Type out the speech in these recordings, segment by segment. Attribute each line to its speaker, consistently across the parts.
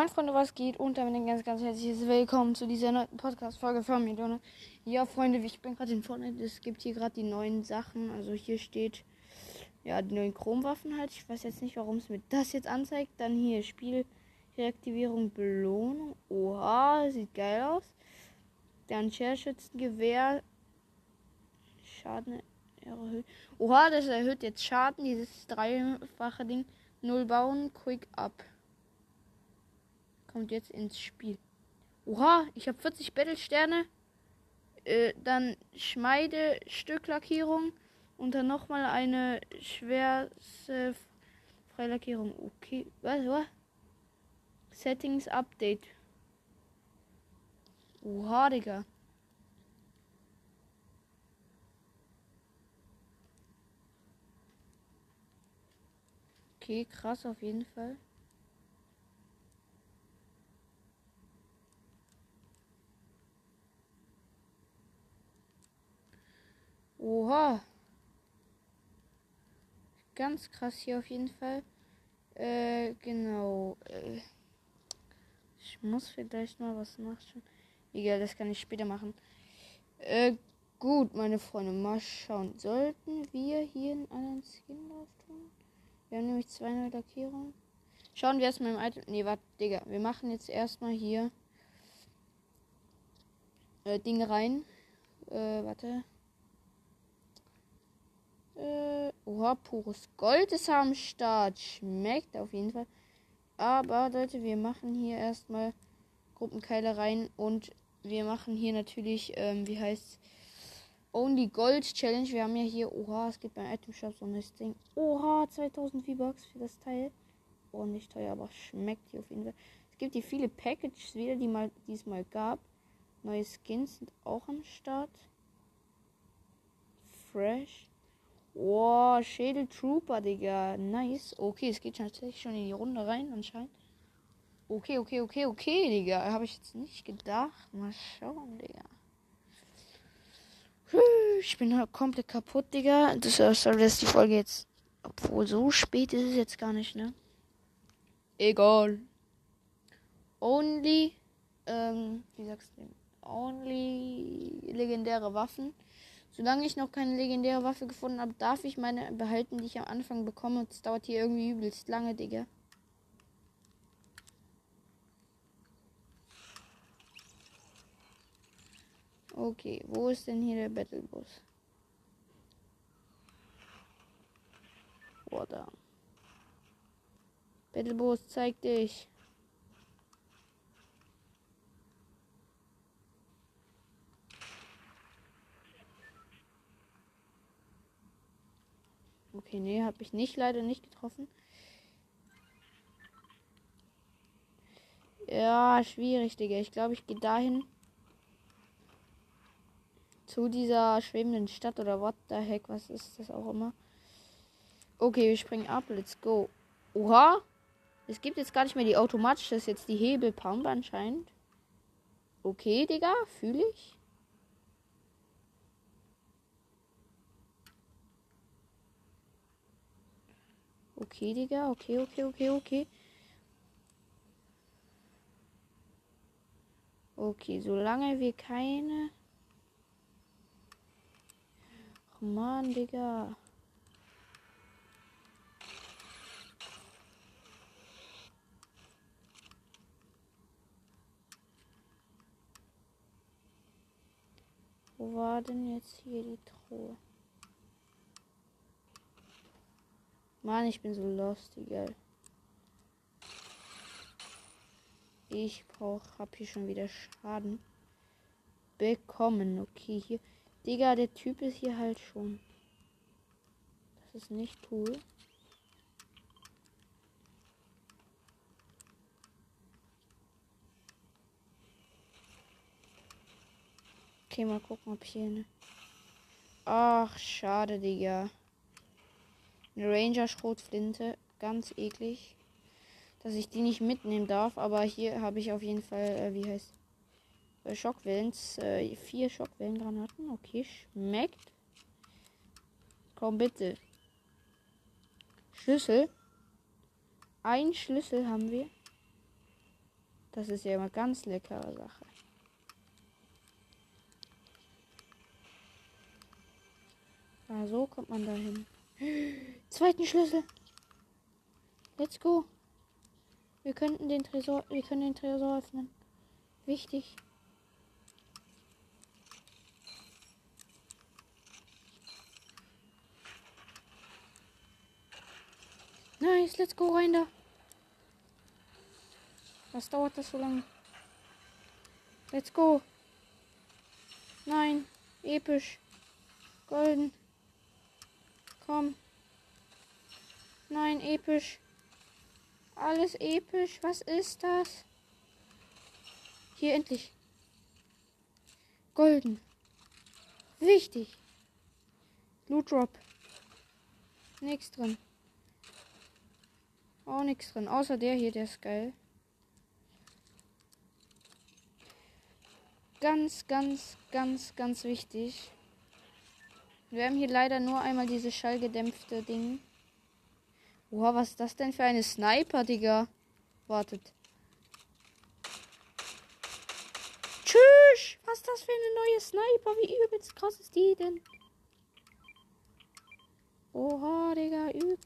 Speaker 1: Moin Freunde, was geht? Und damit ein ganz, ganz herzliches Willkommen zu dieser neuen Podcast-Folge von mir, Donne. Ja, Freunde, ich bin gerade in Fortnite. Es gibt hier gerade die neuen Sachen. Also hier steht, ja, die neuen Chromwaffen halt. Ich weiß jetzt nicht, warum es mir das jetzt anzeigt. Dann hier Spiel, Reaktivierung, Belohnung. Oha, sieht geil aus. Dann Scherschützengewehr. Schaden erhöht. Oha, das erhöht jetzt Schaden, dieses dreifache Ding. Null bauen, quick up kommt jetzt ins Spiel. Oha, ich habe 40 Battle-Sterne. Äh, dann Schmeidestücklackierung und dann nochmal eine schwerste Freilackierung. Okay, was, was? Settings Update. Oha, Digga. Okay, krass auf jeden Fall. Oha. Ganz krass hier auf jeden Fall. Äh, genau. Äh, ich muss vielleicht mal was nachschauen. Egal, das kann ich später machen. Äh, gut, meine Freunde, mal schauen. Sollten wir hier einen anderen Skin drauf tun? Wir haben nämlich zwei neue Lackierungen. Schauen wir erstmal im Item. Nee, warte, Digga. Wir machen jetzt erstmal hier äh, Dinge rein. Äh, warte. Äh, oha, pures Gold ist am Start. Schmeckt auf jeden Fall. Aber Leute, wir machen hier erstmal Gruppenkeile rein und wir machen hier natürlich, ähm, wie heißt Only Gold Challenge. Wir haben ja hier, oha, es gibt beim Item Shop so ein Ding. Oha, 2000 V-Bucks für das Teil. Oh, nicht teuer, aber schmeckt hier auf jeden Fall. Es gibt hier viele Packages wieder, die mal diesmal gab. Neue Skins sind auch am Start. Fresh. Oh, Schädel Trooper, Digga. Nice. Okay, es geht tatsächlich schon in die Runde rein anscheinend. Okay, okay, okay, okay, Digga. Habe ich jetzt nicht gedacht. Mal schauen, Digga. Ich bin halt komplett kaputt, Digga. Das, äh, sorry, dass die Folge jetzt. Obwohl, so spät ist es jetzt gar nicht, ne? Egal. Only. Ähm, wie sagst du? Only legendäre Waffen. Solange ich noch keine legendäre Waffe gefunden habe, darf ich meine behalten, die ich am Anfang bekomme. Und es dauert hier irgendwie übelst lange, Digga. Okay, wo ist denn hier der Battlebus? Boah, da. Battlebus, zeig dich. Okay, nee, habe ich nicht leider nicht getroffen. Ja, schwierig, Digga. Ich glaube, ich gehe dahin. Zu dieser schwebenden Stadt oder what the heck, was ist das auch immer. Okay, wir springen ab. Let's go. Oha! Es gibt jetzt gar nicht mehr die automatische, das ist jetzt die Hebelpump anscheinend. Okay, Digga, fühle ich. Okay, Digga. Okay, okay, okay, okay. Okay, solange wir keine. Ach man, Digga. Wo war denn jetzt hier die Truhe? Mann, ich bin so lost, egal. Ich brauch, hab hier schon wieder Schaden bekommen. Okay, hier. Digga, der Typ ist hier halt schon. Das ist nicht cool. Okay, mal gucken, ob hier eine. Ach, schade, Digga. Eine Ranger-Schrotflinte. Ganz eklig. Dass ich die nicht mitnehmen darf. Aber hier habe ich auf jeden Fall, äh, wie heißt äh, Schockwellen. Äh, vier Schockwellengranaten. Okay, schmeckt. Komm bitte. Schlüssel. Ein Schlüssel haben wir. Das ist ja immer ganz leckere Sache. Ah, so kommt man dahin. Zweiten Schlüssel. Let's go. Wir könnten den Tresor, wir können den Tresor öffnen. Wichtig. Nice, let's go rein da. Was dauert das so lange? Let's go. Nein, episch. Golden. Komm. Nein, episch. Alles episch. Was ist das? Hier endlich. Golden. Wichtig. Loot Drop. Nichts drin. Auch nichts drin. Außer der hier, der ist geil. Ganz, ganz, ganz, ganz wichtig. Wir haben hier leider nur einmal diese schallgedämpfte Ding. Boah, was ist das denn für eine Sniper, Digga? Wartet. Tschüss! Was ist das für eine neue Sniper? Wie übelst krass ist die denn? Oha, Digga, üb.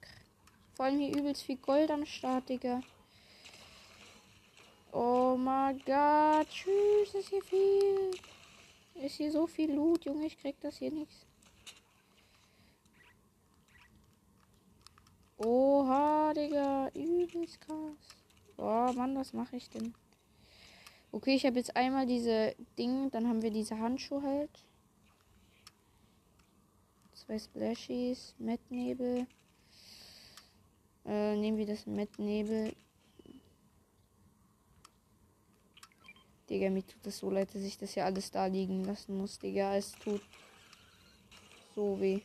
Speaker 1: Vor allem hier übelst viel Gold am Start, Digga. Oh mein Gott, tschüss, ist hier viel. Ist hier so viel Loot, Junge, ich krieg das hier nichts. Oha, Digga. Übelst krass. Oh, Mann, was mache ich denn? Okay, ich habe jetzt einmal diese Ding, dann haben wir diese Handschuhe halt. Zwei Splashies, Mettnebel. Äh, nehmen wir das Mettnebel. Digga, mir tut das so leid, dass ich das ja alles da liegen lassen muss, Digga. Es tut so weh.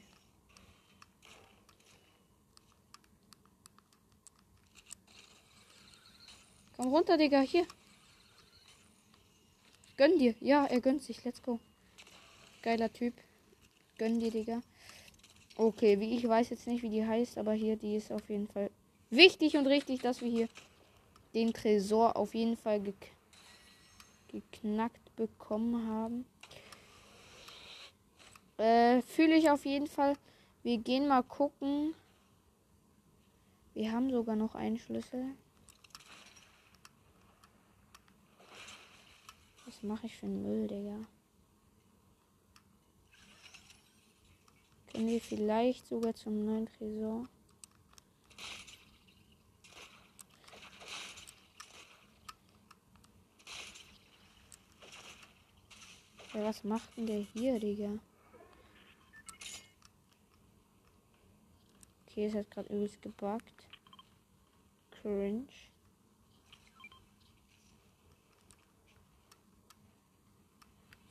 Speaker 1: Komm runter, Digga. Hier. Gönn dir. Ja, er gönnt sich. Let's go. Geiler Typ. Gönn dir, Digga. Okay, wie ich weiß jetzt nicht, wie die heißt, aber hier, die ist auf jeden Fall wichtig und richtig, dass wir hier den Tresor auf jeden Fall gek geknackt bekommen haben. Äh, fühle ich auf jeden Fall. Wir gehen mal gucken. Wir haben sogar noch einen Schlüssel. Was mache ich für einen Müll, Digga? Können wir vielleicht sogar zum neuen Tresor? Ja, was macht denn der hier, Digga? Okay, es hat gerade übelst gebuggt. Cringe.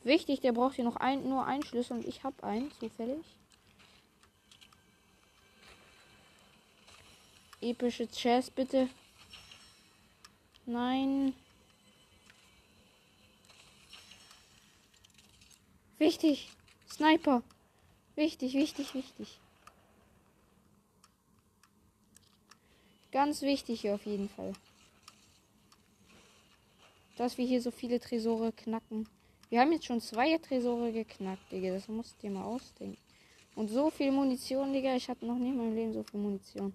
Speaker 1: Wichtig, der braucht hier noch ein, nur einen Schlüssel und ich habe einen, zufällig. Epische Chess, bitte. Nein. Wichtig. Sniper. Wichtig, wichtig, wichtig. Ganz wichtig hier auf jeden Fall. Dass wir hier so viele Tresore knacken. Wir haben jetzt schon zwei Tresore geknackt, Digga. Das musst du dir mal ausdenken. Und so viel Munition, Digga. Ich hatte noch nie in meinem Leben so viel Munition.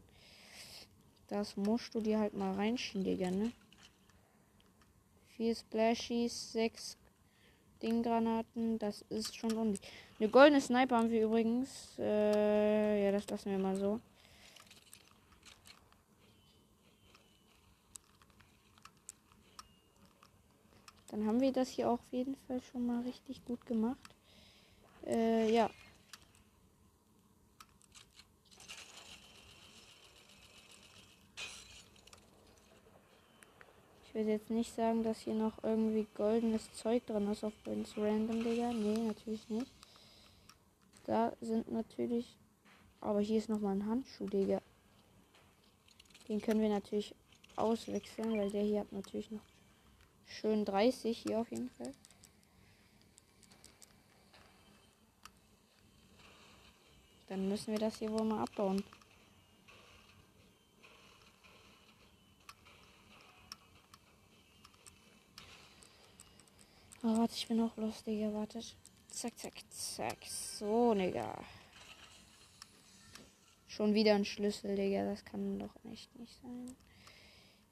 Speaker 1: Das musst du dir halt mal reinschieben, Digga, ne? Vier Splashies, sechs Dinggranaten. Das ist schon ordentlich. Eine goldene Sniper haben wir übrigens. Äh, ja, das lassen wir mal so. Dann haben wir das hier auch auf jeden Fall schon mal richtig gut gemacht. Äh, ja. Ich will jetzt nicht sagen, dass hier noch irgendwie goldenes Zeug drin ist auf Prince Random, Digga. Nee, natürlich nicht. Da sind natürlich. Aber hier ist nochmal ein Handschuh, Digga. Den können wir natürlich auswechseln, weil der hier hat natürlich noch Schön 30 hier auf jeden Fall. Dann müssen wir das hier wohl mal abbauen. Oh, warte, ich bin auch los, Digga. Zack, zack, zack. So, Digga. Schon wieder ein Schlüssel, Digga. Das kann doch echt nicht sein.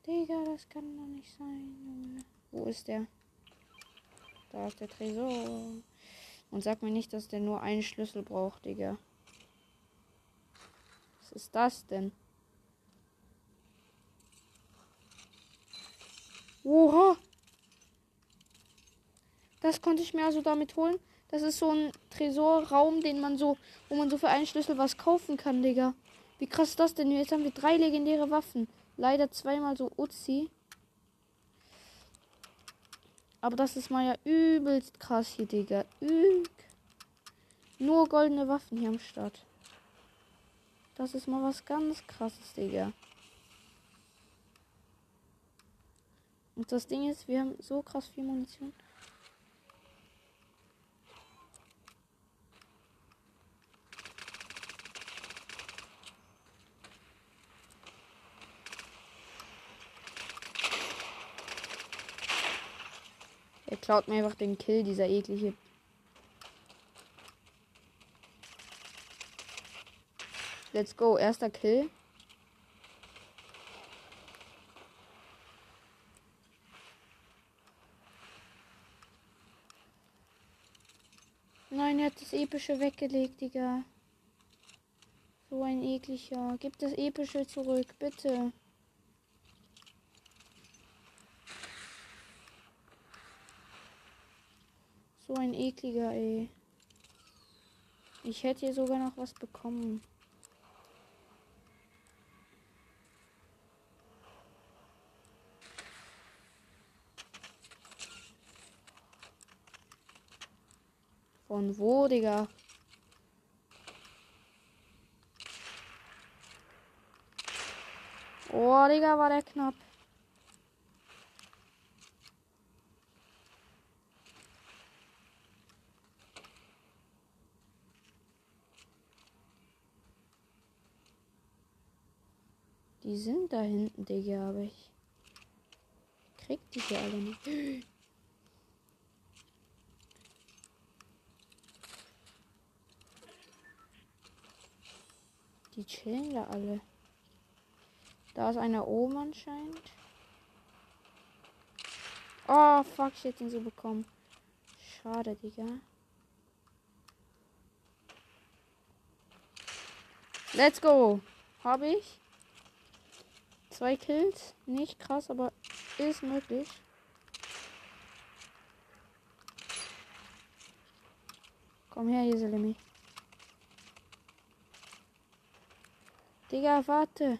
Speaker 1: Digga, das kann doch nicht sein, Junge. Wo ist der? Da ist der Tresor. Und sag mir nicht, dass der nur einen Schlüssel braucht, Digga. Was ist das denn? Oha! Das konnte ich mir also damit holen. Das ist so ein Tresorraum, den man so, wo man so für einen Schlüssel was kaufen kann, Digga. Wie krass ist das denn? Jetzt haben wir drei legendäre Waffen. Leider zweimal so Uzi. Aber das ist mal ja übelst krass hier, Digga. Üb Nur goldene Waffen hier am Start. Das ist mal was ganz krasses, Digga. Und das Ding ist, wir haben so krass viel Munition. Klaut mir einfach den Kill, dieser eklige. Let's go, erster Kill. Nein, er hat das Epische weggelegt, Digga. So ein ekliger. Gib das Epische zurück, bitte. So ein ekliger, ey. Ich hätte hier sogar noch was bekommen. Von wo, Digga? Oh, Digga, war der knapp. Die sind da hinten, Digga, aber ich krieg die hier alle nicht. Die chillen da alle. Da ist einer oben anscheinend. Oh, fuck, ich hätte ihn so bekommen. Schade, Digga. Let's go. Habe ich. Zwei Kills. Nicht krass, aber ist möglich. Komm her, Jeselemi. Digga, warte.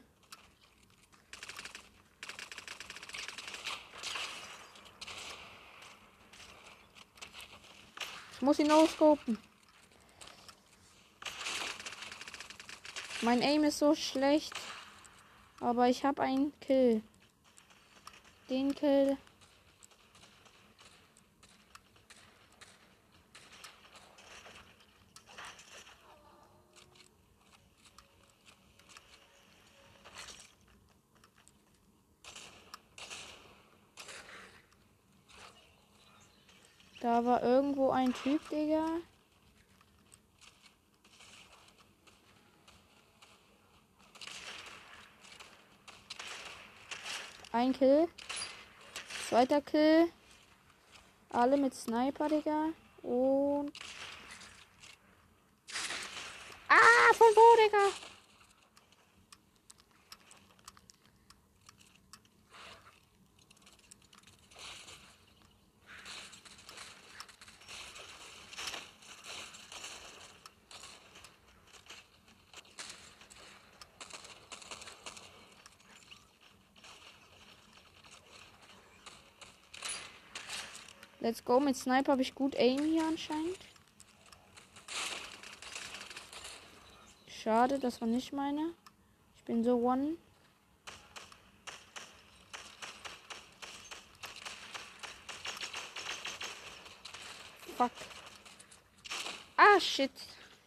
Speaker 1: Ich muss ihn auskopen. Mein Aim ist so schlecht. Aber ich habe einen Kill. Den Kill. Da war irgendwo ein Typ, Digga. Ein Kill. Zweiter Kill. Alle mit Sniper, Digga. Und. Ah, von wo, Digga? Let's go. Mit Sniper habe ich gut Aim hier anscheinend. Schade, das war nicht meine. Ich bin so one. Fuck. Ah, shit.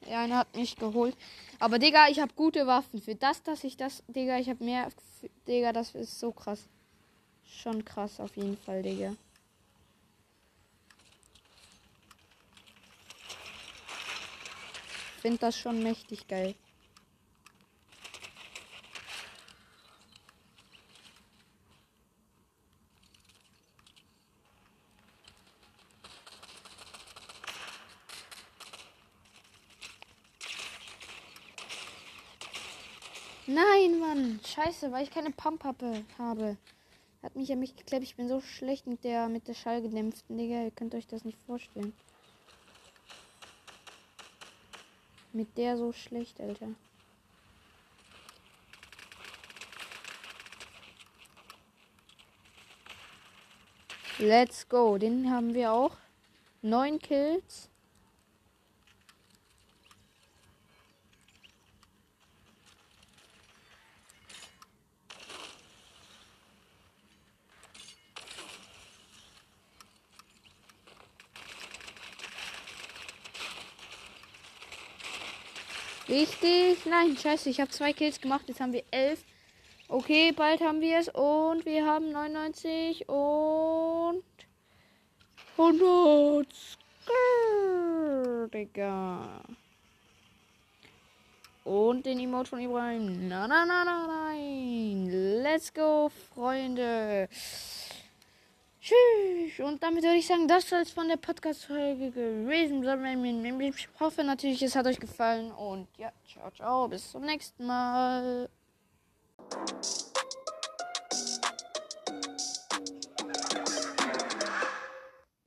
Speaker 1: Ja, einer hat mich geholt. Aber, Digga, ich habe gute Waffen. Für das, dass ich das, Digga, ich habe mehr. Digga, das ist so krass. Schon krass auf jeden Fall, Digga. Finde das schon mächtig geil. Nein, Mann. Scheiße, weil ich keine Pump-Pappe habe. Hat mich ja mich geklebt. Ich bin so schlecht mit der mit der Schallgedämpften, Digga. Ihr könnt euch das nicht vorstellen. Mit der so schlecht, Alter. Let's go. Den haben wir auch. Neun Kills. Richtig. Nein, scheiße. Ich habe zwei Kills gemacht. Jetzt haben wir elf. Okay, bald haben wir es. Und wir haben 99 und 100. Digga. Und den Emote von Ibrahim. Na, na, na, na, nein. Let's go, Freunde. Tschüss. Und damit würde ich sagen, das soll es von der Podcast-Folge gewesen sein. Ich hoffe natürlich, es hat euch gefallen. Und ja, ciao, ciao. Bis zum nächsten Mal.